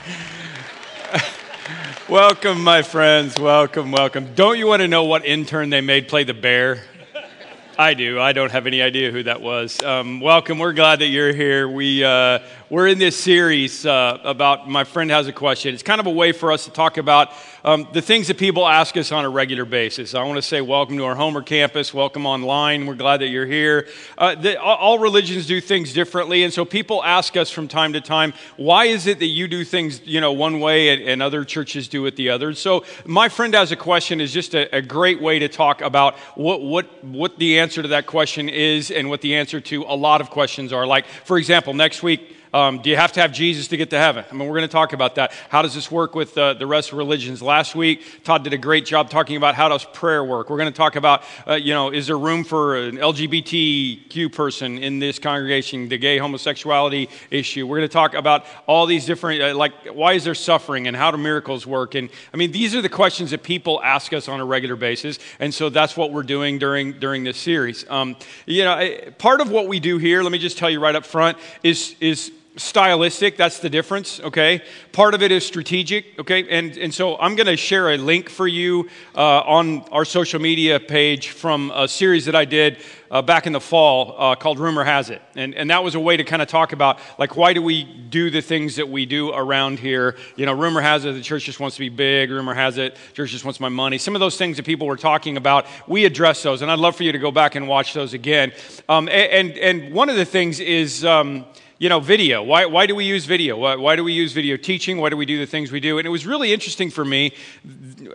welcome, my friends. Welcome, welcome. Don't you want to know what intern they made play the bear? I do. I don't have any idea who that was. Um, welcome. We're glad that you're here. We, uh, we're in this series uh, about My Friend Has a Question. It's kind of a way for us to talk about um, the things that people ask us on a regular basis. I want to say welcome to our Homer campus, welcome online. We're glad that you're here. Uh, the, all religions do things differently, and so people ask us from time to time, why is it that you do things you know, one way and, and other churches do it the other? So, My Friend Has a Question is just a, a great way to talk about what, what, what the answer to that question is and what the answer to a lot of questions are. Like, for example, next week, um, do you have to have Jesus to get to heaven? I mean, we're going to talk about that. How does this work with uh, the rest of religions? Last week, Todd did a great job talking about how does prayer work. We're going to talk about, uh, you know, is there room for an LGBTQ person in this congregation, the gay homosexuality issue? We're going to talk about all these different, uh, like, why is there suffering and how do miracles work? And I mean, these are the questions that people ask us on a regular basis, and so that's what we're doing during during this series. Um, you know, part of what we do here, let me just tell you right up front, is is stylistic that's the difference okay? Part of it is strategic okay? And, and so i'm going to share a link for you uh, on our social media page from a series that i did uh, back in the fall uh, called rumor has it. And, and that was a way to kind of talk about like why do we do the things that we do around here? You know rumor has it the church just wants to be big rumor has it church just wants my money. Some of those things that people were talking about we address those and i'd love for you to go back and watch those again. Um, and, and, and one of the things is um, you know, video. Why, why do we use video? Why, why, do we use video teaching? Why do we do the things we do? And it was really interesting for me.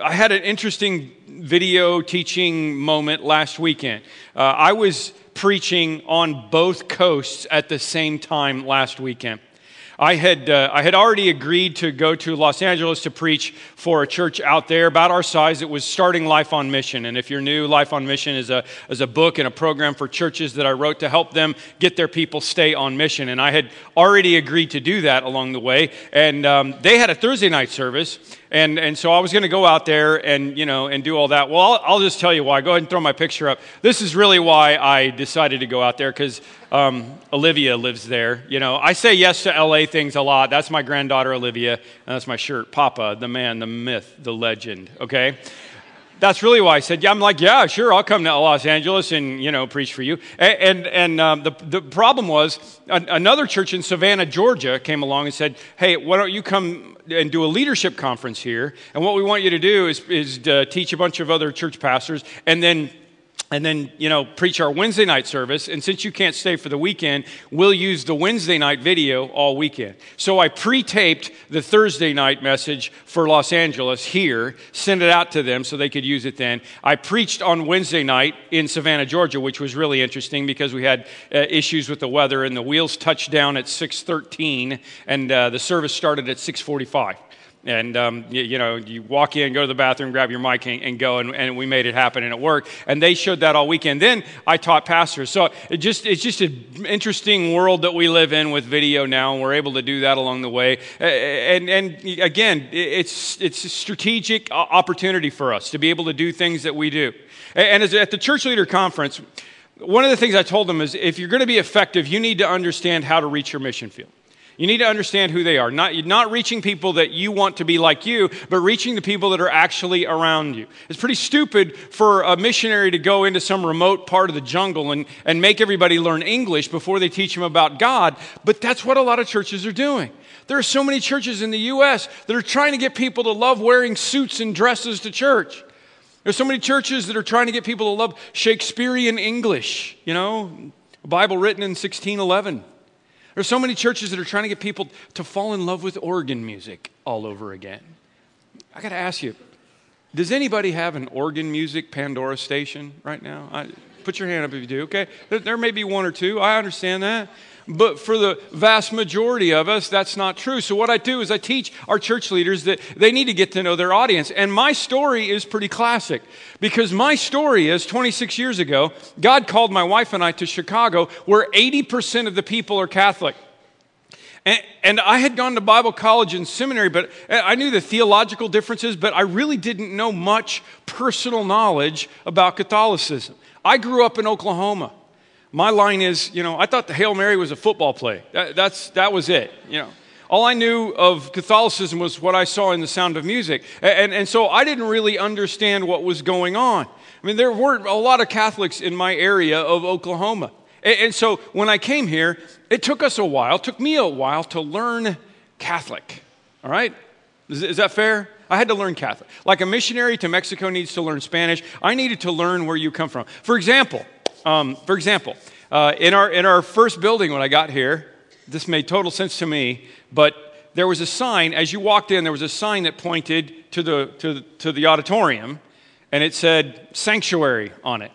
I had an interesting video teaching moment last weekend. Uh, I was preaching on both coasts at the same time last weekend. I had, uh, I had already agreed to go to Los Angeles to preach for a church out there about our size. It was starting Life on Mission. And if you're new, Life on Mission is a, is a book and a program for churches that I wrote to help them get their people stay on mission. And I had already agreed to do that along the way. And um, they had a Thursday night service. And, and so I was going to go out there and, you know, and do all that. Well, I'll, I'll, just tell you why. Go ahead and throw my picture up. This is really why I decided to go out there because um, Olivia lives there. You know, I say yes to LA things a lot. That's my granddaughter, Olivia. And that's my shirt. Papa, the man, the myth, the legend. Okay? That's really why I said, yeah, I'm like, yeah, sure, I'll come to Los Angeles and, you know, preach for you. And, and, and um, the, the problem was another church in Savannah, Georgia came along and said, hey, why don't you come and do a leadership conference here? And what we want you to do is, is teach a bunch of other church pastors and then and then you know preach our wednesday night service. And since you can't stay for the weekend we'll use the wednesday night video all weekend. So i pre-taped the thursday night message for los angeles here sent it out to them so they could use it then. I preached on wednesday night in savannah georgia which was really interesting because we had uh, issues with the weather and the wheels touched down at 6.13 and uh, the service started at 6.45 and um, you, you, know you walk in go to the bathroom grab your mic and, and go and, and, we made it happen and it worked. And they showed that all weekend. Then i taught pastors. So it just it's just an interesting world that we live in with video now and we're able to do that along the way. And and again it's it's a strategic opportunity for us to be able to do things that we do. And as at the church leader conference one of the things i told them is if you're going to be effective you need to understand how to reach your mission field you need to understand who they are. Not, not reaching people that you want to be like you, but reaching the people that are actually around you. It's pretty stupid for a missionary to go into some remote part of the jungle and, and make everybody learn English before they teach them about God, but that's what a lot of churches are doing. There are so many churches in the U.S. that are trying to get people to love wearing suits and dresses to church. There's so many churches that are trying to get people to love Shakespearean English, you know, a Bible written in 1611. There's so many churches that are trying to get people to fall in love with organ music all over again. I got to ask you, does anybody have an organ music Pandora station right now? I, put your hand up if you do, okay? There, there may be one or two. I understand that. But for the vast majority of us, that's not true. So, what I do is I teach our church leaders that they need to get to know their audience. And my story is pretty classic because my story is 26 years ago, God called my wife and I to Chicago, where 80% of the people are Catholic. And, and, I had gone to Bible college and seminary, but eh, I knew the theological differences, but I really didn't know much personal knowledge about Catholicism. I grew up in Oklahoma my line is, you know, I thought the Hail Mary was a football play. That, that's, that was it, you know. All I knew of Catholicism was what I saw in the sound of music. And, and so I didn't really understand what was going on. I mean, there weren't a lot of Catholics in my area of Oklahoma. And, and so when I came here, it took us a while, took me a while to learn Catholic. All right? Is, is that fair? I had to learn Catholic. Like a missionary to Mexico needs to learn Spanish, I needed to learn where you come from. For example, um, for example, uh, in, our, in our first building when I got here, this made total sense to me, but there was a sign, as you walked in, there was a sign that pointed to the, to the, to the auditorium, and it said sanctuary on it.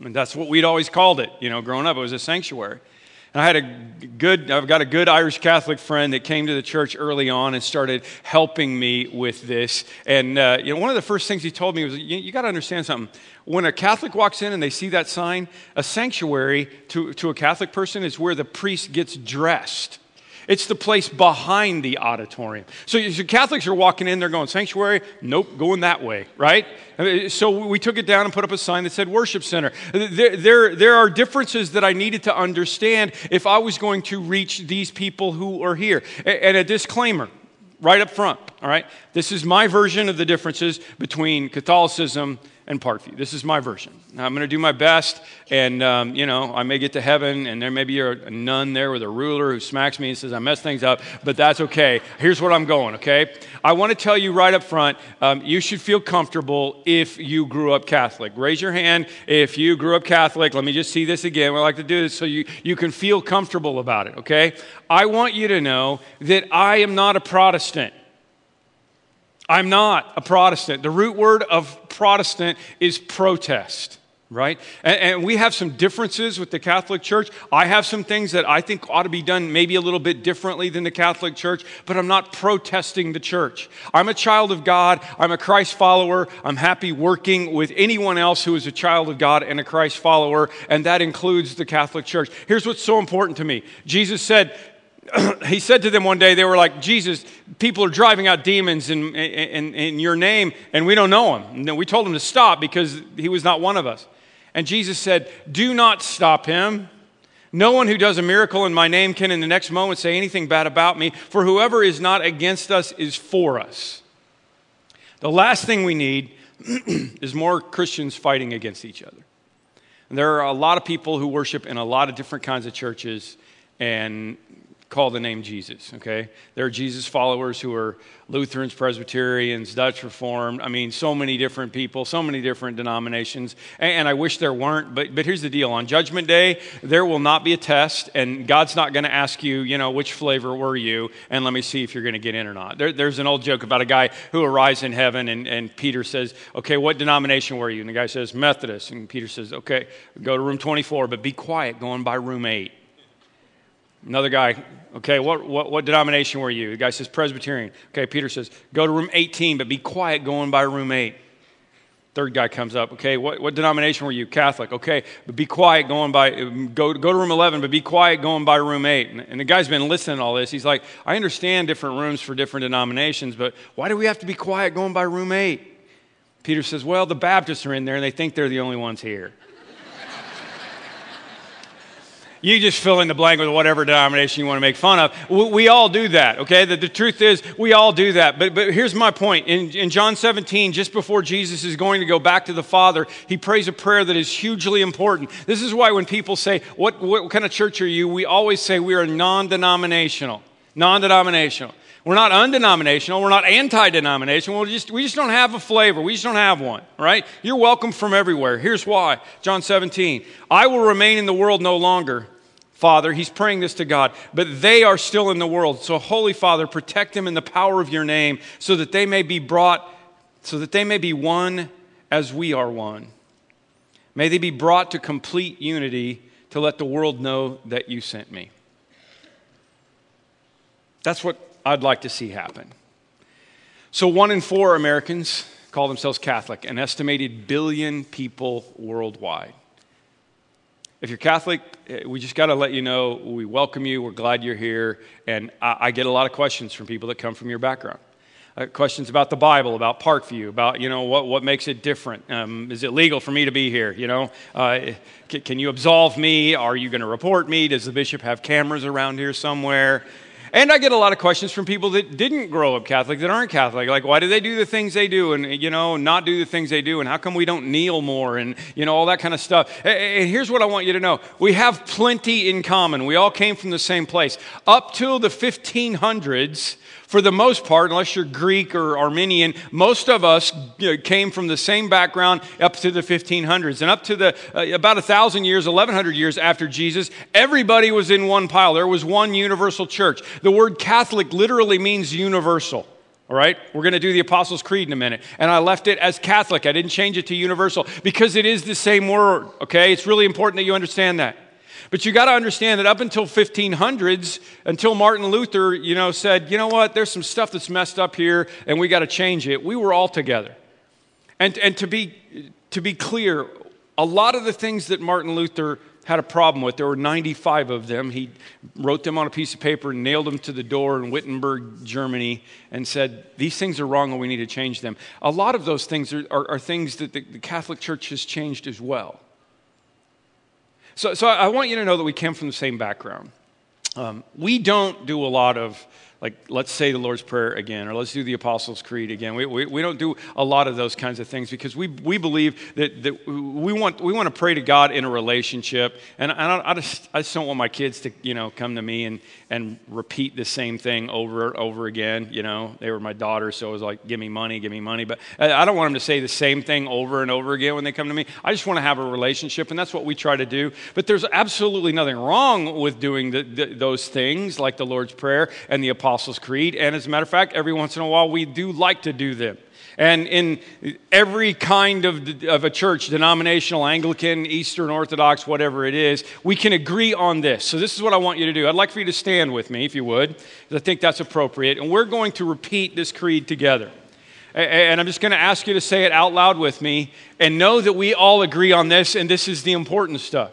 And that's what we'd always called it, you know, growing up. It was a sanctuary. And I had a good, I've got a good Irish Catholic friend that came to the church early on and started helping me with this. And uh, you know, one of the first things he told me was, you, you got to understand something. When a Catholic walks in and they see that sign, a sanctuary to, to a Catholic person is where the priest gets dressed. It's the place behind the auditorium. So, so Catholics are walking in, they're going, sanctuary? Nope, going that way, right? Uh, so we took it down and put up a sign that said worship center. Uh, there, there, there are differences that I needed to understand if I was going to reach these people who are here. And a disclaimer right up front, all right? This is my version of the differences between Catholicism and Parkview. This is my version. Now, I'm going to do my best, and um, you know, I may get to heaven, and there may be a, nun there with a ruler who smacks me and says I messed things up, but that's okay. Here's what I'm going. Okay, I want to tell you right up front. Um, you should feel comfortable if you grew up Catholic. Raise your hand if you grew up Catholic. Let me just see this again. We like to do this so you you can feel comfortable about it. Okay, I want you to know that I am not a Protestant. I'm not a Protestant. The root word of Protestant is protest, right? And, and, we have some differences with the Catholic Church. I have some things that I think ought to be done maybe a little bit differently than the Catholic Church, but I'm not protesting the church. I'm a child of God. I'm a Christ follower. I'm happy working with anyone else who is a child of God and a Christ follower, and that includes the Catholic Church. Here's what's so important to me Jesus said, he said to them one day, they were like, Jesus, people are driving out demons in, in, in your name, and we don't know him. And we told him to stop because he was not one of us. And Jesus said, Do not stop him. No one who does a miracle in my name can in the next moment say anything bad about me, for whoever is not against us is for us. The last thing we need is more Christians fighting against each other. And there are a lot of people who worship in a lot of different kinds of churches, and call the name Jesus, okay? There are Jesus followers who are Lutherans, Presbyterians, Dutch Reformed. I mean, so many different people, so many different denominations. And, and, I wish there weren't, but, but here's the deal. On Judgment Day, there will not be a test, and God's not going to ask you, you know, which flavor were you, and let me see if you're going to get in or not. There, there's an old joke about a guy who arrives in heaven, and, and Peter says, okay, what denomination were you? And the guy says, Methodist. And Peter says, okay, go to room 24, but be quiet going by room 8. Another guy, okay, what, what, what, denomination were you? The guy says Presbyterian. Okay, Peter says, go to room 18, but be quiet going by room 8. Third guy comes up, okay, what, what denomination were you? Catholic. Okay, but be quiet going by, go, go to room 11, but be quiet going by room 8. And, and the guy's been listening to all this. He's like, I understand different rooms for different denominations, but why do we have to be quiet going by room 8? Peter says, well, the Baptists are in there and they think they're the only ones here. You just fill in the blank with whatever denomination you want to make fun of. We, we all do that, okay? The, the, truth is, we all do that. But, but here's my point. In, in John 17, just before Jesus is going to go back to the Father, he prays a prayer that is hugely important. This is why when people say, What, what kind of church are you? we always say we are non denominational. Non denominational. We're not undenominational. We're not anti denominational. We just, we just don't have a flavor. We just don't have one, right? You're welcome from everywhere. Here's why John 17 I will remain in the world no longer. Father, he's praying this to God, but they are still in the world. So, Holy Father, protect them in the power of your name so that they may be brought, so that they may be one as we are one. May they be brought to complete unity to let the world know that you sent me. That's what I'd like to see happen. So, one in four Americans call themselves Catholic, an estimated billion people worldwide. If you're Catholic, eh, we just got to let you know we welcome you. We're glad you're here. And I, I get a lot of questions from people that come from your background. Uh, questions about the Bible, about Parkview, about, you know, what, what makes it different. Um, is it legal for me to be here? You know, uh, can, can you absolve me? Are you going to report me? Does the bishop have cameras around here somewhere? And I get a lot of questions from people that didn't grow up Catholic, that aren't Catholic. Like, why do they do the things they do and, you know, not do the things they do? And how come we don't kneel more? And, you know, all that kind of stuff. And here's what I want you to know we have plenty in common. We all came from the same place. Up till the 1500s, for the most part, unless you're Greek or Armenian, most of us came from the same background up to the 1500s. And up to the uh, about 1,000 years, 1,100 years after Jesus, everybody was in one pile. There was one universal church. The word Catholic literally means universal. All right? We're going to do the Apostles' Creed in a minute. And I left it as Catholic. I didn't change it to universal because it is the same word. Okay? It's really important that you understand that. But you got to understand that up until 1500s, until Martin Luther, you know, said, you know what, there's some stuff that's messed up here and we got to change it. We were all together. And, and to, be, to be clear, a lot of the things that Martin Luther had a problem with, there were 95 of them. He wrote them on a piece of paper and nailed them to the door in Wittenberg, Germany, and said, These things are wrong and we need to change them. A lot of those things are, are, are things that the, the Catholic Church has changed as well. So, so I want you to know that we came from the same background. Um, we don't do a lot of like let's say the lord's prayer again or let's do the apostles creed again. We, we, we, don't do a lot of those kinds of things because we, we believe that, that we, want, we want to pray to god in a relationship. And I, I, just, I just don't want my kids to you know come to me and, and repeat the same thing over and over again. You know they were my daughters so it was like give me money give me money. But i don't want them to say the same thing over and over again when they come to me. I just want to have a relationship and that's what we try to do. But there's absolutely nothing wrong with doing the, the, those things like the lord's prayer and the apostles Creed. And as a matter of fact, every once in a while we do like to do them. And in every kind of, of a church, denominational, Anglican, Eastern Orthodox, whatever it is, we can agree on this. So, this is what I want you to do. I'd like for you to stand with me, if you would, because I think that's appropriate. And we're going to repeat this creed together. And I'm just going to ask you to say it out loud with me and know that we all agree on this, and this is the important stuff.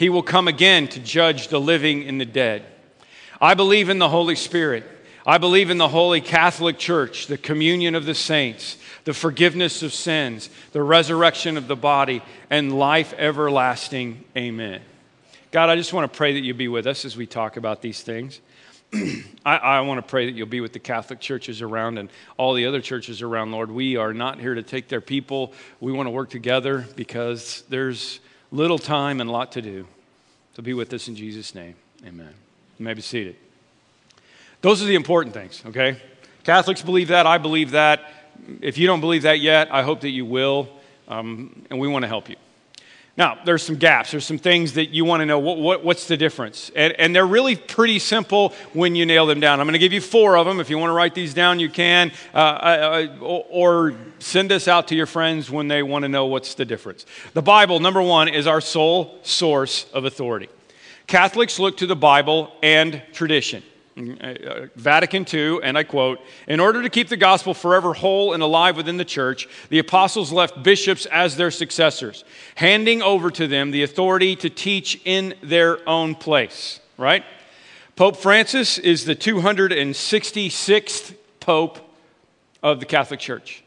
He will come again to judge the living and the dead. I believe in the Holy Spirit. I believe in the Holy Catholic Church, the communion of the saints, the forgiveness of sins, the resurrection of the body, and life everlasting. Amen. God, I just want to pray that you be with us as we talk about these things. I, I, want to pray that you'll be with the Catholic churches around and all the other churches around, Lord. We are not here to take their people. We want to work together because there's little time and a lot to do. So be with us in Jesus' name. Amen. You may be seated. Those are the important things, okay? Catholics believe that. I believe that. If you don't believe that yet, I hope that you will. Um, and we want to help you. Now, there's some gaps. There's some things that you want to know. What, what, what's the difference? And, and, they're really pretty simple when you nail them down. I'm going to give you four of them. If you want to write these down, you can. Uh, uh, or send this out to your friends when they want to know what's the difference. The Bible, number one, is our sole source of authority. Catholics look to the Bible and tradition. Vatican II, and I quote, in order to keep the gospel forever whole and alive within the church, the apostles left bishops as their successors, handing over to them the authority to teach in their own place, right? Pope Francis is the 266th pope of the Catholic Church,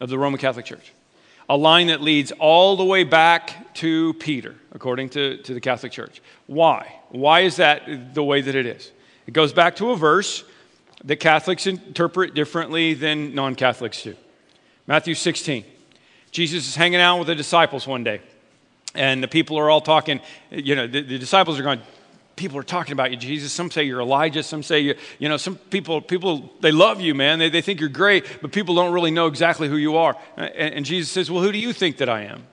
of the Roman Catholic Church. A line that leads all the way back to Peter, according to, to the Catholic Church. Why? Why is that the way that it is? It goes back to a verse that Catholics interpret differently than non Catholics do. Matthew 16. Jesus is hanging out with the disciples one day, and the people are all talking. You know, the, the disciples are going, people are talking about you, Jesus. Some say you're Elijah. Some say you, you know, some people, people, they love you, man. They, they think you're great, but people don't really know exactly who you are. And, and Jesus says, Well, who do you think that I am?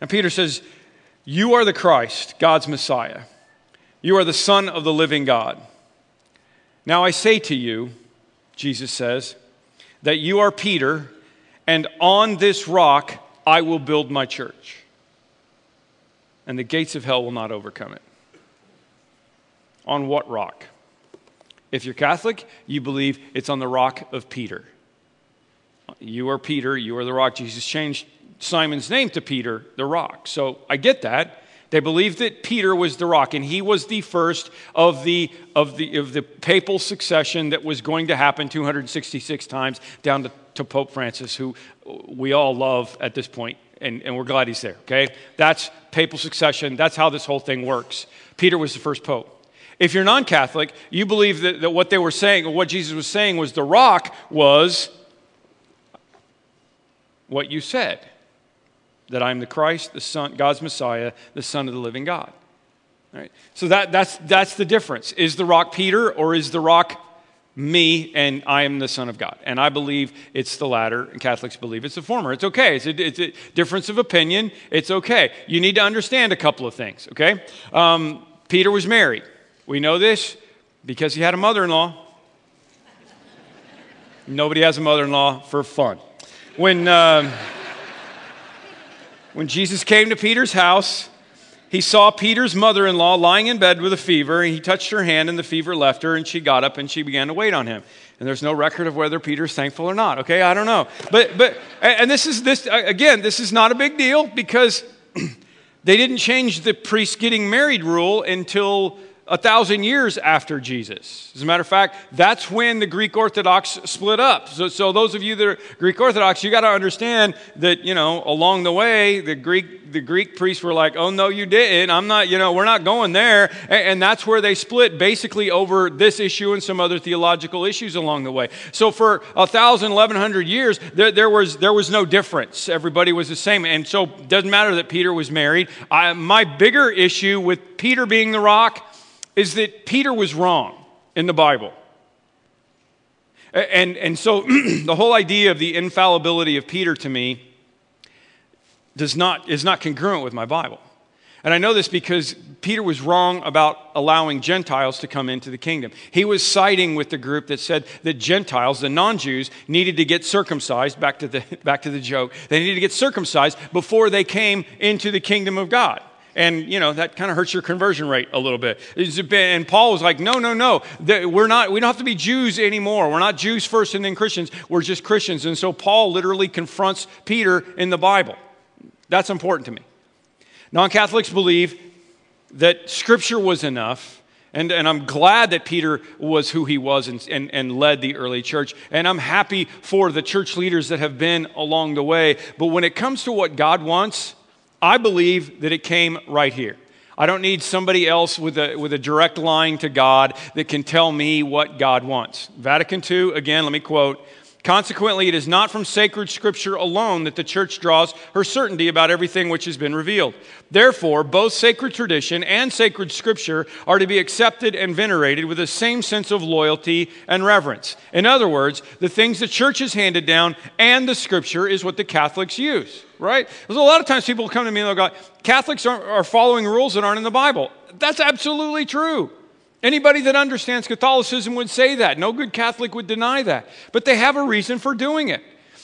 And Peter says, You are the Christ, God's Messiah. You are the Son of the living God. Now I say to you, Jesus says, that you are Peter, and on this rock I will build my church, and the gates of hell will not overcome it. On what rock? If you're Catholic, you believe it's on the rock of Peter. You are Peter, you are the rock. Jesus changed Simon's name to Peter, the rock. So I get that. They believed that Peter was the rock, and he was the first of the, of the, of the papal succession that was going to happen 266 times down to, to Pope Francis, who we all love at this point, and, and we're glad he's there, okay? That's papal succession. That's how this whole thing works. Peter was the first pope. If you're non Catholic, you believe that, that what they were saying, or what Jesus was saying, was the rock was what you said that I'm the Christ, the Son, God's Messiah, the Son of the living God. Right? So that, that's, that's the difference. Is the rock Peter or is the rock me and I am the Son of God? And I believe it's the latter, and Catholics believe it's the former. It's okay. It's a, it's a difference of opinion. It's okay. You need to understand a couple of things, okay? Um, Peter was married. We know this because he had a mother in law. Nobody has a mother in law for fun. When. Um, when Jesus came to Peter's house, he saw Peter's mother in law lying in bed with a fever, and he touched her hand, and the fever left her, and she got up and she began to wait on him. And there's no record of whether Peter's thankful or not. Okay, I don't know. But, but and this is, this, again, this is not a big deal because they didn't change the priest getting married rule until a thousand years after Jesus. As a matter of fact, that's when the Greek Orthodox split up. So, so those of you that are Greek Orthodox, you got to understand that, you know, along the way, the Greek, the Greek priests were like, oh, no, you didn't. I'm not, you know, we're not going there. And, and that's where they split basically over this issue and some other theological issues along the way. So for a thousand, eleven hundred years, there, there, was, there was no difference. Everybody was the same. And so it doesn't matter that Peter was married. I, my bigger issue with Peter being the rock is that Peter was wrong in the Bible. And, and so the whole idea of the infallibility of Peter to me does not, is not congruent with my Bible. And I know this because Peter was wrong about allowing Gentiles to come into the kingdom. He was siding with the group that said that Gentiles, the non Jews, needed to get circumcised, back to, the, back to the joke, they needed to get circumcised before they came into the kingdom of God. And, you know, that kind of hurts your conversion rate a little bit. And Paul was like, no, no, no. We're not, we don't have to be Jews anymore. We're not Jews first and then Christians. We're just Christians. And so Paul literally confronts Peter in the Bible. That's important to me. Non Catholics believe that Scripture was enough. And, and I'm glad that Peter was who he was and, and, and led the early church. And I'm happy for the church leaders that have been along the way. But when it comes to what God wants, I believe that it came right here. I don't need somebody else with a, with a direct line to God that can tell me what God wants. Vatican II, again, let me quote Consequently, it is not from sacred scripture alone that the church draws her certainty about everything which has been revealed. Therefore, both sacred tradition and sacred scripture are to be accepted and venerated with the same sense of loyalty and reverence. In other words, the things the church has handed down and the scripture is what the Catholics use, right? There's a lot of times people come to me and they'll go, Catholics are, are following rules that aren't in the Bible. That's absolutely true. Anybody that understands Catholicism would say that. No good Catholic would deny that. But they have a reason for doing it.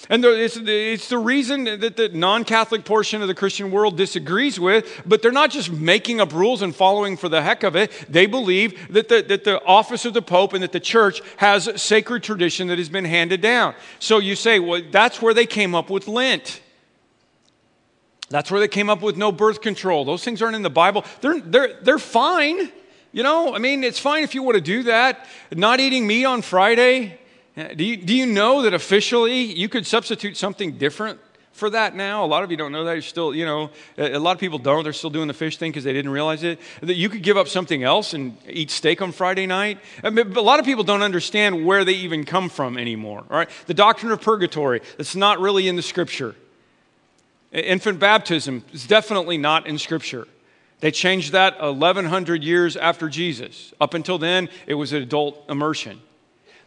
And it's, it's the reason that the non Catholic portion of the Christian world disagrees with, but they're not just making up rules and following for the heck of it. They believe that the, that the office of the Pope and that the church has sacred tradition that has been handed down. So you say, well, that's where they came up with Lent. That's where they came up with no birth control. Those things aren't in the Bible. They're, they're, they're fine. You know, I mean, it's fine if you want to do that. Not eating meat on Friday. Eh, do you, do you know that officially you could substitute something different for that now? A lot of you don't know that. You're still, you know, a lot of people don't. They're still doing the fish thing because they didn't realize it. That you could give up something else and eat steak on Friday night. I mean, a lot of people don't understand where they even come from anymore. All right, the doctrine of purgatory that's not really in the Scripture. Infant baptism is definitely not in Scripture. They changed that 1,100 years after Jesus. Up until then, it was an adult immersion.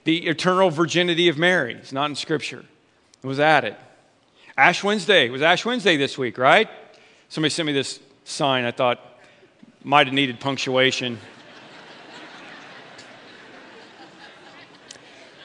The eternal virginity of Mary is not in Scripture, it was added. Ash Wednesday it was Ash Wednesday this week, right? Somebody sent me this sign I thought might have needed punctuation.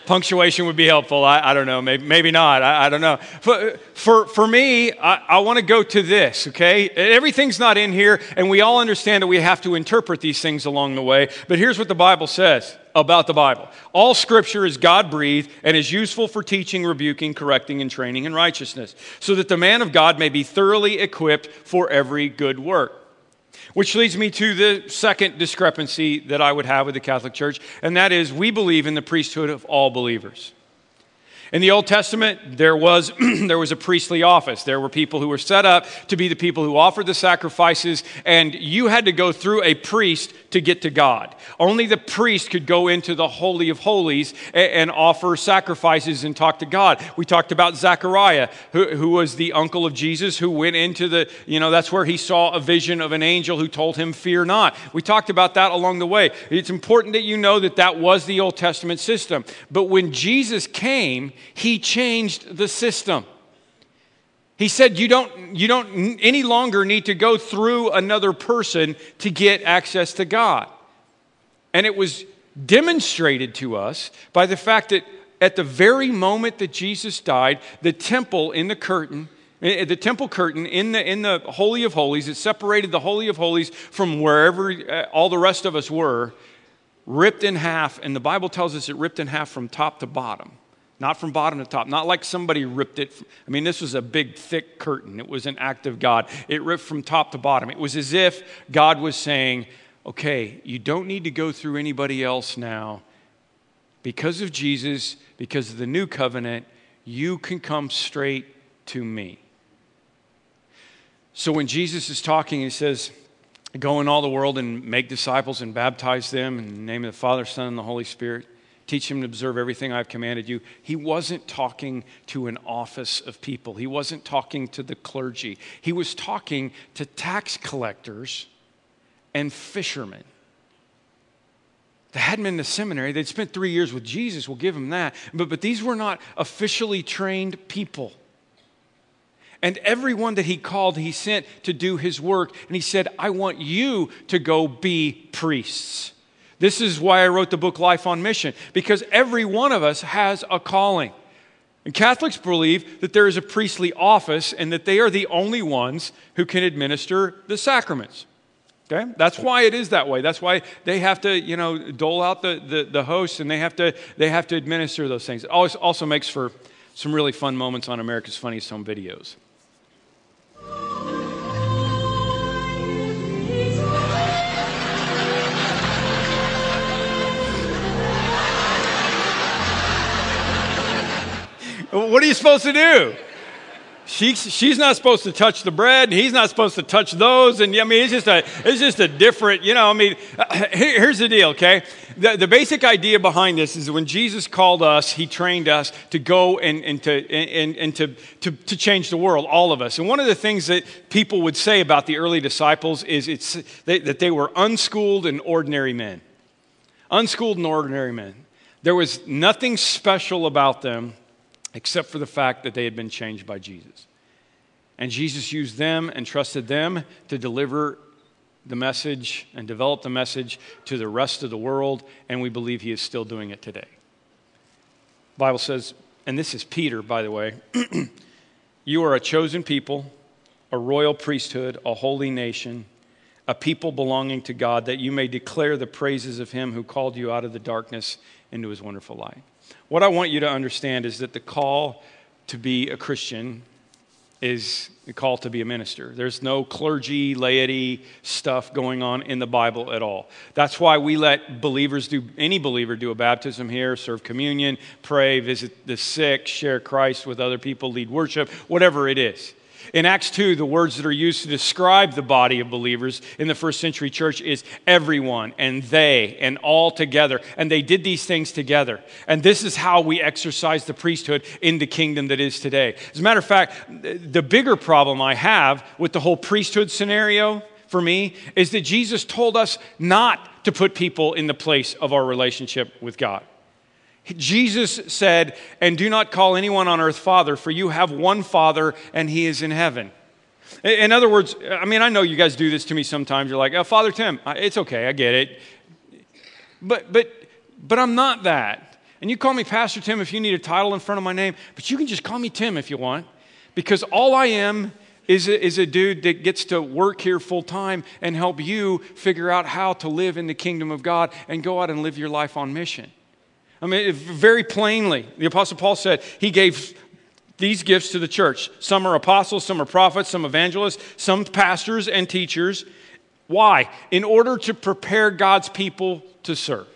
Punctuation would be helpful. I, I don't know. Maybe, maybe not. I, I, don't know. For, for, for me, I, I want to go to this, okay? Everything's not in here, and we all understand that we have to interpret these things along the way. But here's what the Bible says about the Bible All scripture is God breathed and is useful for teaching, rebuking, correcting, and training in righteousness, so that the man of God may be thoroughly equipped for every good work. Which leads me to the second discrepancy that I would have with the Catholic Church, and that is we believe in the priesthood of all believers. In the Old Testament, there was, there was a priestly office. There were people who were set up to be the people who offered the sacrifices, and you had to go through a priest to get to God. Only the priest could go into the Holy of Holies and, offer sacrifices and talk to God. We talked about Zechariah, who, who was the uncle of Jesus, who went into the, you know, that's where he saw a vision of an angel who told him, Fear not. We talked about that along the way. It's important that you know that that was the Old Testament system. But when Jesus came, he changed the system. He said, you don't, you don't any longer need to go through another person to get access to God. And it was demonstrated to us by the fact that at the very moment that Jesus died, the temple in the curtain, eh, the temple curtain in the, in the Holy of Holies, it separated the Holy of Holies from wherever eh, all the rest of us were, ripped in half. And the Bible tells us it ripped in half from top to bottom. Not from bottom to top, not like somebody ripped it. I mean, this was a big, thick curtain. It was an act of God. It ripped from top to bottom. It was as if God was saying, okay, you don't need to go through anybody else now. Because of Jesus, because of the new covenant, you can come straight to me. So when Jesus is talking, he says, Go in all the world and make disciples and baptize them in the name of the Father, Son, and the Holy Spirit teach him to observe everything I've commanded you. He wasn't talking to an office of people, he wasn't talking to the clergy. He was talking to tax collectors and fishermen. They hadn't been to seminary. They'd spent three years with Jesus. We'll give them that. But, but these were not officially trained people. And everyone that he called, he sent to do his work. And he said, I want you to go be priests. This is why I wrote the book Life on Mission, because every one of us has a calling. And Catholics believe that there is a priestly office and that they are the only ones who can administer the sacraments. Okay? That's why it is that way. That's why they have to, you know, dole out the, the, the hosts and they have to they have to administer those things. It also, also makes for some really fun moments on America's Funniest Home Videos. What are you supposed to do? She, she's not supposed to touch the bread, and he's not supposed to touch those. And I mean, it's just a, it's just a different, you know. I mean, uh, here, here's the deal, okay? The, the basic idea behind this is when Jesus called us, he trained us to go and, and, to, and, and to, to, to change the world, all of us. And one of the things that people would say about the early disciples is it's, they, that they were unschooled and ordinary men. Unschooled and ordinary men. There was nothing special about them except for the fact that they had been changed by Jesus. And Jesus used them and trusted them to deliver the message and develop the message to the rest of the world, and we believe he is still doing it today. The Bible says, and this is Peter, by the way, you are a chosen people, a royal priesthood, a holy nation, a people belonging to God, that you may declare the praises of him who called you out of the darkness into his wonderful light. What I want you to understand is that the call to be a Christian is the call to be a minister. There's no clergy, laity stuff going on in the Bible at all. That's why we let believers do, any believer do a baptism here, serve communion, pray, visit the sick, share Christ with other people, lead worship, whatever it is. In Acts 2, the words that are used to describe the body of believers in the first century church is everyone and they and all together. And they did these things together. And this is how we exercise the priesthood in the kingdom that is today. As a matter of fact, the bigger problem I have with the whole priesthood scenario for me is that Jesus told us not to put people in the place of our relationship with God. Jesus said, And do not call anyone on earth Father, for you have one Father, and he is in heaven. In other words, I mean, I know you guys do this to me sometimes. You're like, oh, Father Tim, it's okay, I get it. But, but, but I'm not that. And you call me Pastor Tim if you need a title in front of my name, but you can just call me Tim if you want, because all I am is a, is a dude that gets to work here full time and help you figure out how to live in the kingdom of God and go out and live your life on mission. I mean, very plainly, the Apostle Paul said he gave these gifts to the church. Some are apostles, some are prophets, some evangelists, some pastors and teachers. Why? In order to prepare God's people to serve.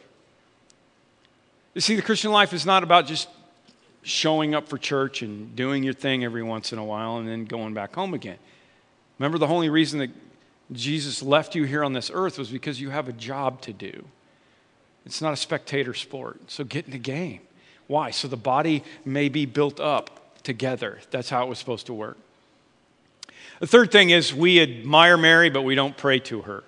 You see, the Christian life is not about just showing up for church and doing your thing every once in a while and then going back home again. Remember, the only reason that Jesus left you here on this earth was because you have a job to do. It's not a spectator sport. So get in the game. Why? So the body may be built up together. That's how it was supposed to work. The third thing is we admire Mary, but we don't pray to her.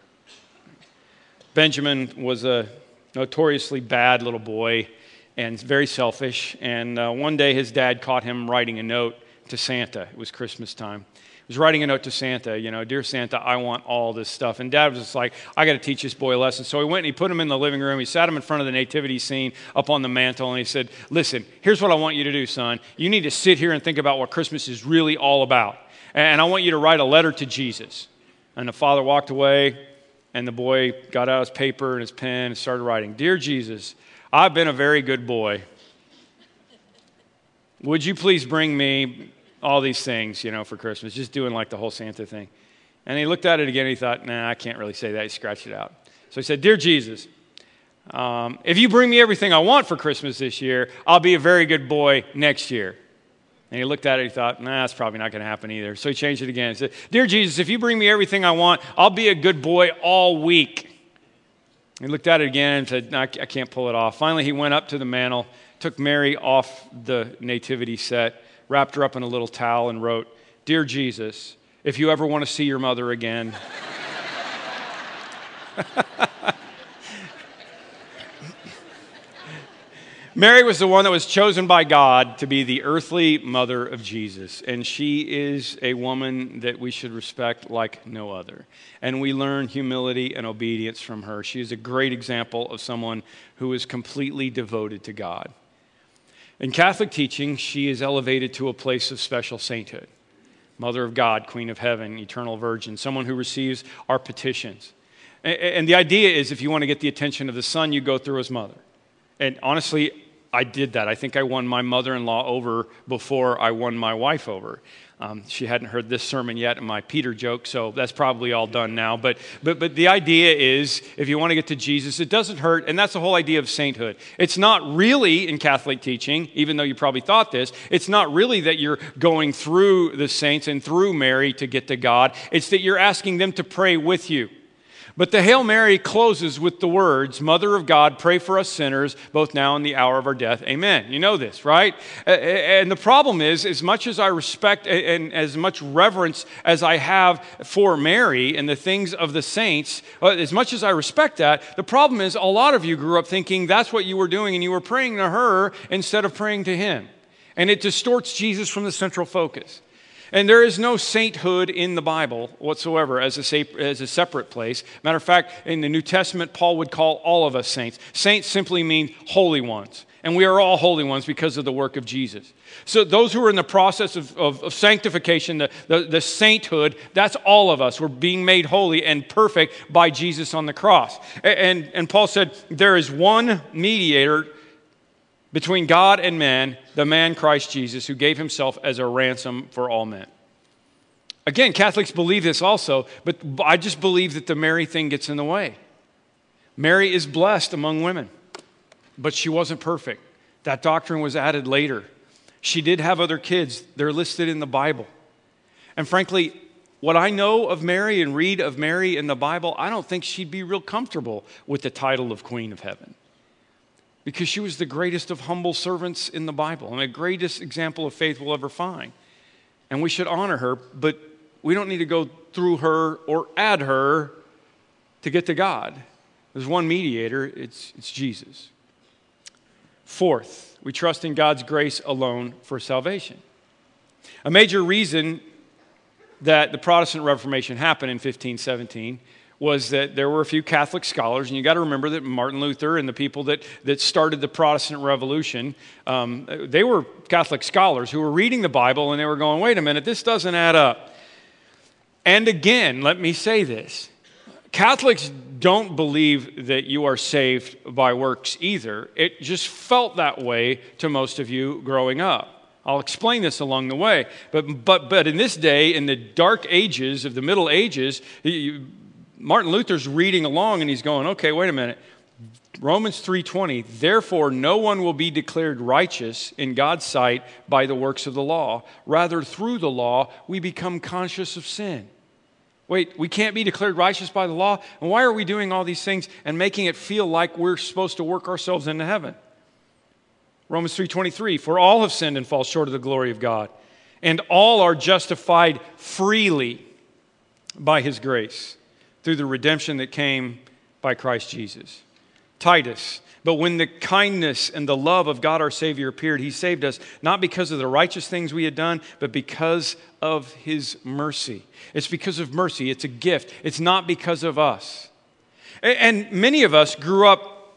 Benjamin was a notoriously bad little boy and very selfish. And uh, one day his dad caught him writing a note to Santa. It was Christmas time. Was writing a note to Santa, you know, Dear Santa, I want all this stuff. And dad was just like, I got to teach this boy a lesson. So he went and he put him in the living room. He sat him in front of the nativity scene up on the mantle and he said, Listen, here's what I want you to do, son. You need to sit here and think about what Christmas is really all about. And I want you to write a letter to Jesus. And the father walked away, and the boy got out his paper and his pen and started writing Dear Jesus, I've been a very good boy. Would you please bring me all these things, you know, for Christmas? Just doing like the whole Santa thing. And he looked at it again and he thought, nah, I can't really say that. He scratched it out. So he said, Dear Jesus, um, if you bring me everything I want for Christmas this year, I'll be a very good boy next year. And he looked at it, he thought, nah, that's probably not going to happen either. So he changed it again. He said, Dear Jesus, if you bring me everything I want, I'll be a good boy all week. He looked at it again and said, I can't pull it off. Finally, he went up to the mantle, took Mary off the nativity set, wrapped her up in a little towel, and wrote, Dear Jesus, if you ever want to see your mother again, Mary was the one that was chosen by God to be the earthly mother of Jesus, and she is a woman that we should respect like no other. And we learn humility and obedience from her. She is a great example of someone who is completely devoted to God. In Catholic teaching, she is elevated to a place of special sainthood Mother of God, Queen of Heaven, Eternal Virgin, someone who receives our petitions. And the idea is if you want to get the attention of the Son, you go through his mother. And honestly, I did that. I think I won my mother in law over before I won my wife over. Um, she hadn't heard this sermon yet, and my Peter joke, so that's probably all done now. But, but, but the idea is if you want to get to Jesus, it doesn't hurt, and that's the whole idea of sainthood. It's not really in Catholic teaching, even though you probably thought this, it's not really that you're going through the saints and through Mary to get to God, it's that you're asking them to pray with you. But the Hail Mary closes with the words, Mother of God, pray for us sinners, both now and the hour of our death. Amen. You know this, right? And the problem is, as much as I respect and as much reverence as I have for Mary and the things of the saints, uh, as much as I respect that, the problem is a lot of you grew up thinking that's what you were doing and you were praying to her instead of praying to him. And it distorts Jesus from the central focus. And there is no sainthood in the Bible whatsoever as a, as a separate place. Matter of fact, in the New Testament, Paul would call all of us saints. Saints simply mean holy ones. And we are all holy ones because of the work of Jesus. So, those who are in the process of, of, of sanctification, the, the, the sainthood, that's all of us. We're being made holy and perfect by Jesus on the cross. And, and Paul said, There is one mediator between God and man, the man Christ Jesus, who gave himself as a ransom for all men. Again, Catholics believe this also, but I just believe that the Mary thing gets in the way. Mary is blessed among women, but she wasn't perfect. That doctrine was added later. She did have other kids, they're listed in the Bible. And frankly, what I know of Mary and read of Mary in the Bible, I don't think she'd be real comfortable with the title of Queen of Heaven because she was the greatest of humble servants in the Bible and the greatest example of faith we'll ever find. And we should honor her, but we don't need to go through her or add her to get to God. There's one mediator, it's, it's Jesus. Fourth, we trust in God's grace alone for salvation. A major reason that the Protestant Reformation happened in 1517 was that there were a few Catholic scholars, and you got to remember that Martin Luther and the people that, that started the Protestant Revolution, um, they were Catholic scholars who were reading the Bible and they were going, wait a minute, this doesn't add up. And again, let me say this Catholics don't believe that you are saved by works either. It just felt that way to most of you growing up. I'll explain this along the way. But, but, but in this day, in the dark ages of the Middle Ages, Martin Luther's reading along and he's going, okay, wait a minute. Romans 3:20 Therefore no one will be declared righteous in God's sight by the works of the law rather through the law we become conscious of sin. Wait, we can't be declared righteous by the law? And why are we doing all these things and making it feel like we're supposed to work ourselves into heaven? Romans 3:23 For all have sinned and fall short of the glory of God and all are justified freely by his grace through the redemption that came by Christ Jesus. Titus, but when the kindness and the love of God our Savior appeared, He saved us not because of the righteous things we had done, but because of His mercy. It's because of mercy, it's a gift, it's not because of us. And many of us grew up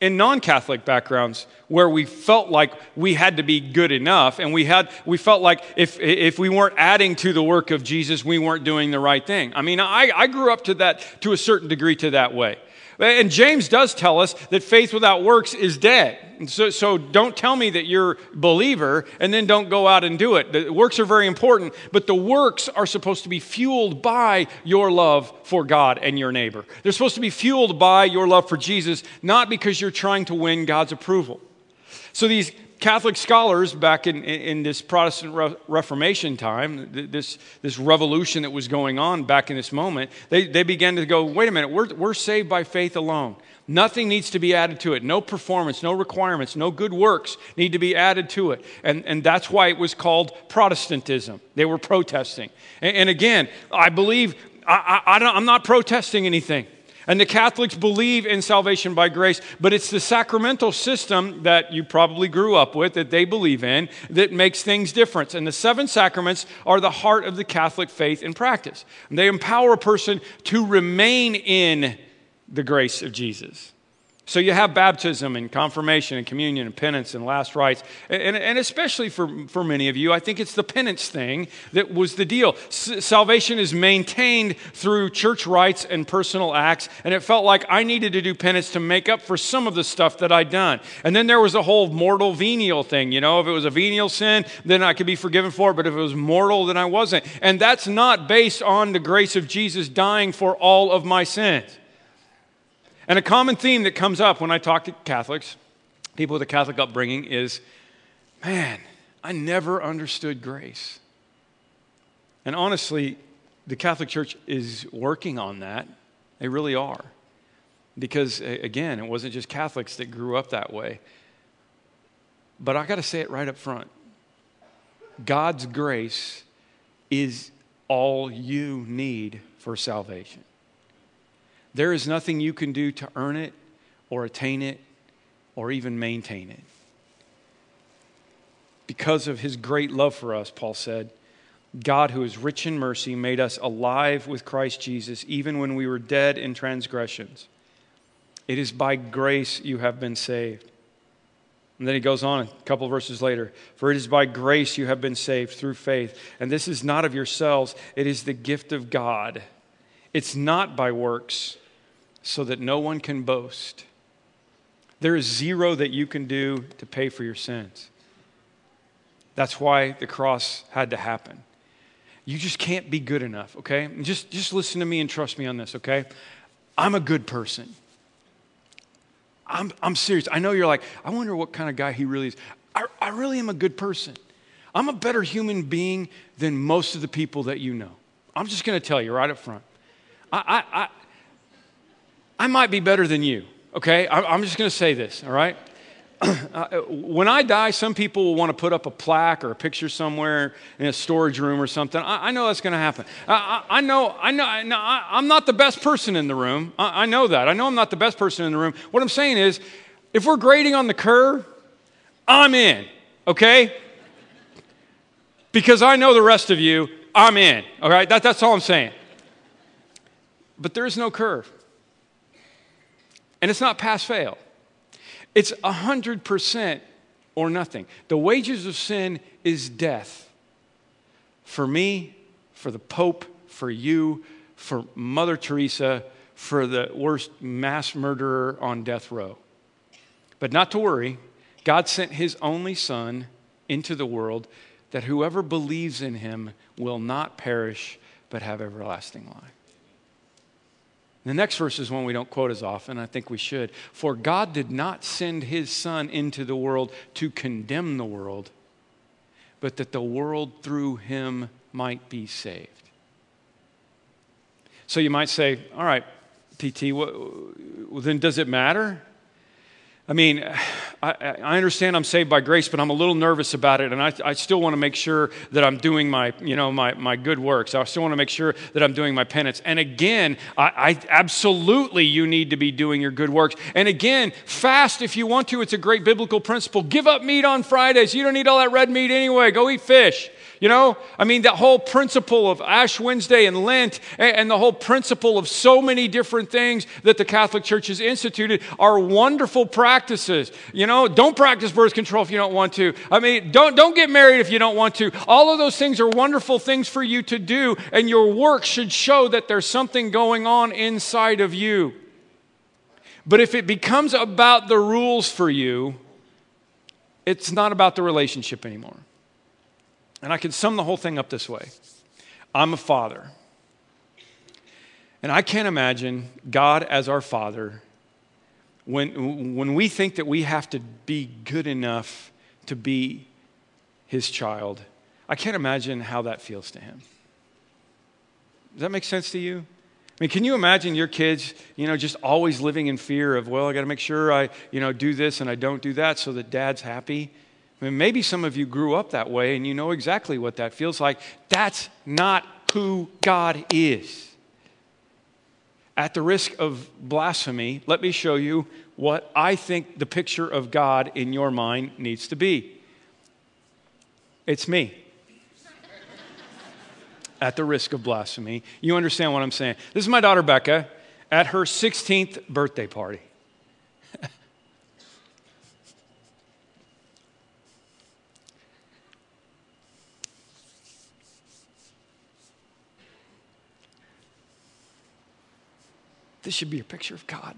in non-catholic backgrounds where we felt like we had to be good enough and we had we felt like if if we weren't adding to the work of jesus we weren't doing the right thing i mean i, I grew up to that to a certain degree to that way and James does tell us that faith without works is dead. So, so, don't tell me that you're a believer and then don't go out and do it. The works are very important, but the works are supposed to be fueled by your love for God and your neighbor. They're supposed to be fueled by your love for Jesus, not because you're trying to win God's approval. So these Catholic scholars back in, in this Protestant Re- Reformation time, this, this revolution that was going on back in this moment, they, they began to go, wait a minute, we're, we're saved by faith alone. Nothing needs to be added to it. No performance, no requirements, no good works need to be added to it. And, and that's why it was called Protestantism. They were protesting. And, and again, I believe, I, I, I I'm not protesting anything. And the Catholics believe in salvation by grace, but it's the sacramental system that you probably grew up with, that they believe in, that makes things different. And the seven sacraments are the heart of the Catholic faith and practice. And they empower a person to remain in the grace of Jesus. So you have baptism and confirmation and communion and penance and last rites. And, and especially for, for many of you, I think it's the penance thing that was the deal. S- salvation is maintained through church rites and personal acts. And it felt like I needed to do penance to make up for some of the stuff that I'd done. And then there was a whole mortal venial thing. You know, if it was a venial sin, then I could be forgiven for it. But if it was mortal, then I wasn't. And that's not based on the grace of Jesus dying for all of my sins. And a common theme that comes up when I talk to Catholics, people with a Catholic upbringing, is man, I never understood grace. And honestly, the Catholic Church is working on that. They really are. Because, again, it wasn't just Catholics that grew up that way. But I got to say it right up front God's grace is all you need for salvation. There is nothing you can do to earn it or attain it or even maintain it. Because of his great love for us, Paul said, God, who is rich in mercy, made us alive with Christ Jesus, even when we were dead in transgressions. It is by grace you have been saved. And then he goes on a couple verses later For it is by grace you have been saved through faith. And this is not of yourselves, it is the gift of God. It's not by works, so that no one can boast. There is zero that you can do to pay for your sins. That's why the cross had to happen. You just can't be good enough, okay? Just, just listen to me and trust me on this, okay? I'm a good person. I'm, I'm serious. I know you're like, I wonder what kind of guy he really is. I, I really am a good person. I'm a better human being than most of the people that you know. I'm just going to tell you right up front. I, I, I might be better than you, okay? I'm just to say this, all right? Uh, when I die, some people will want to put up a plaque or a picture somewhere in a storage room or something. I, I know that's going to happen. I, I, know, I know, I am not the best person in the room. I, I know that. I know I'm not the best person in the room. What I'm saying is, if we're grading on the curve, I'm in, okay? Because I know the rest of you, I'm in, all right? That, that's all I'm saying. but there is no curve. And it's not pass fail. It's 100% or nothing. The wages of sin is death. For me, for the Pope, for you, for Mother Teresa, for the worst mass murderer on death row. But not to worry, God sent his only Son into the world that whoever believes in him will not perish but have everlasting life. The next verse is one we don't quote as often. I think we should. For God did not send his Son into the world to condemn the world, but that the world through him might be saved. So you might say, all right, PT, well, then does it matter? I mean, I, I, understand I'm saved by grace, but I'm a little nervous about it, and I, I still want to make sure that I'm doing my, you know, my, my good works. I still want to make sure that I'm doing my penance. And again, I, I absolutely you need to be doing your good works. And again, fast if you want to. It's a great biblical principle. Give up meat on Fridays. You don't need all that red meat anyway. Go eat fish. You know, I mean, that whole principle of Ash Wednesday and Lent and, the whole principle of so many different things that the Catholic Church has instituted are wonderful practices. You know, don't practice birth control if you don't want to. I mean, don't, don't get married if you don't want to. All of those things are wonderful things for you to do, and your work should show that there's something going on inside of you. But if it becomes about the rules for you, it's not about the relationship anymore. And I can sum the whole thing up this way I'm a father. And I can't imagine God as our father when, when we think that we have to be good enough to be his child. I can't imagine how that feels to him. Does that make sense to you? I mean, can you imagine your kids, you know, just always living in fear of, well, I got to make sure I, you know, do this and I don't do that so that dad's happy? I mean, maybe some of you grew up that way and you know exactly what that feels like. That's not who God is. At the risk of blasphemy, let me show you what I think the picture of God in your mind needs to be. It's me. At the risk of blasphemy, you understand what I'm saying. This is my daughter Becca at her 16th birthday party. This should be a picture of God.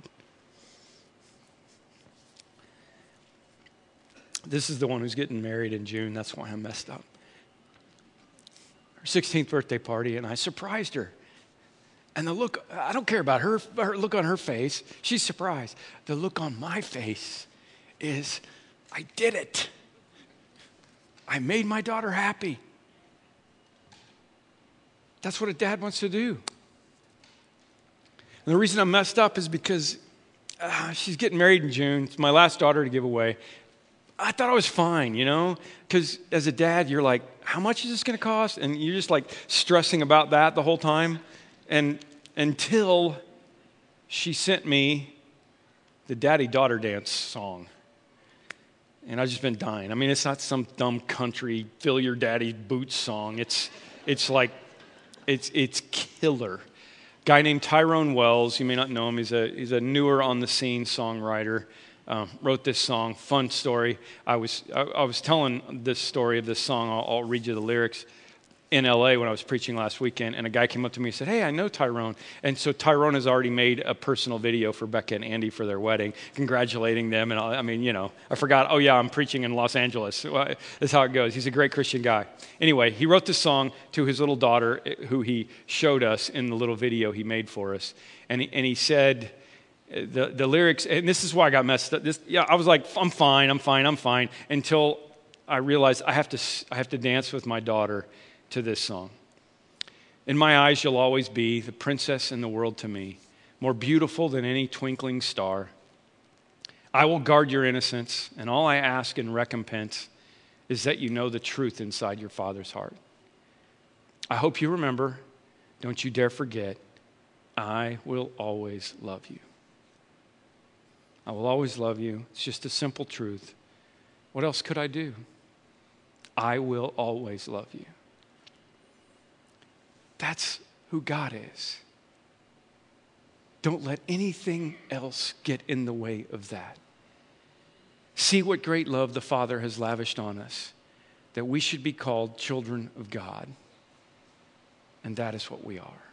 This is the one who's getting married in June. That's why I'm messed up. Her 16th birthday party, and I surprised her. And the look, I don't care about her, her look on her face. She's surprised. The look on my face is, I did it. I made my daughter happy. That's what a dad wants to do. And the reason I'm messed up is because uh, she's getting married in June. It's my last daughter to give away. I thought I was fine, you know? Because as a dad, you're like, how much is this going to cost? And you're just like stressing about that the whole time. And until she sent me the daddy daughter dance song. And I've just been dying. I mean, it's not some dumb country fill your daddy's boots song. It's, it's like, it's, it's killer guy named Tyrone Wells. You may not know him. He's a, he's a newer on the scene songwriter. Um, wrote this song, fun story. I was, I, I, was telling this story of this song. I'll, I'll read you the lyrics in LA when I was preaching last weekend, and a guy came up to me and said, Hey, I know Tyrone. And so Tyrone has already made a personal video for Becca and Andy for their wedding, congratulating them. And I mean, you know, I forgot, oh, yeah, I'm preaching in Los Angeles. Well, that's how it goes. He's a great Christian guy. Anyway, he wrote this song to his little daughter, eh, who he showed us in the little video he made for us. And he, and he said, eh, the, the lyrics, and this is why I got messed up. This, yeah, I was like, I'm fine, I'm fine, I'm fine, until I realized I have to, I have to dance with my daughter to this song. In my eyes, you'll always be the princess in the world to me, more beautiful than any twinkling star. I will guard your innocence, and all I ask in recompense is that you know the truth inside your Father's heart. I hope you remember, don't you dare forget, I will always love you. I will always love you. It's just a simple truth. What else could I do? I will always love you. That's who God is. Don't let anything else get in the way of that. See what great love the Father has lavished on us, that we should be called children of God. And that is what we are.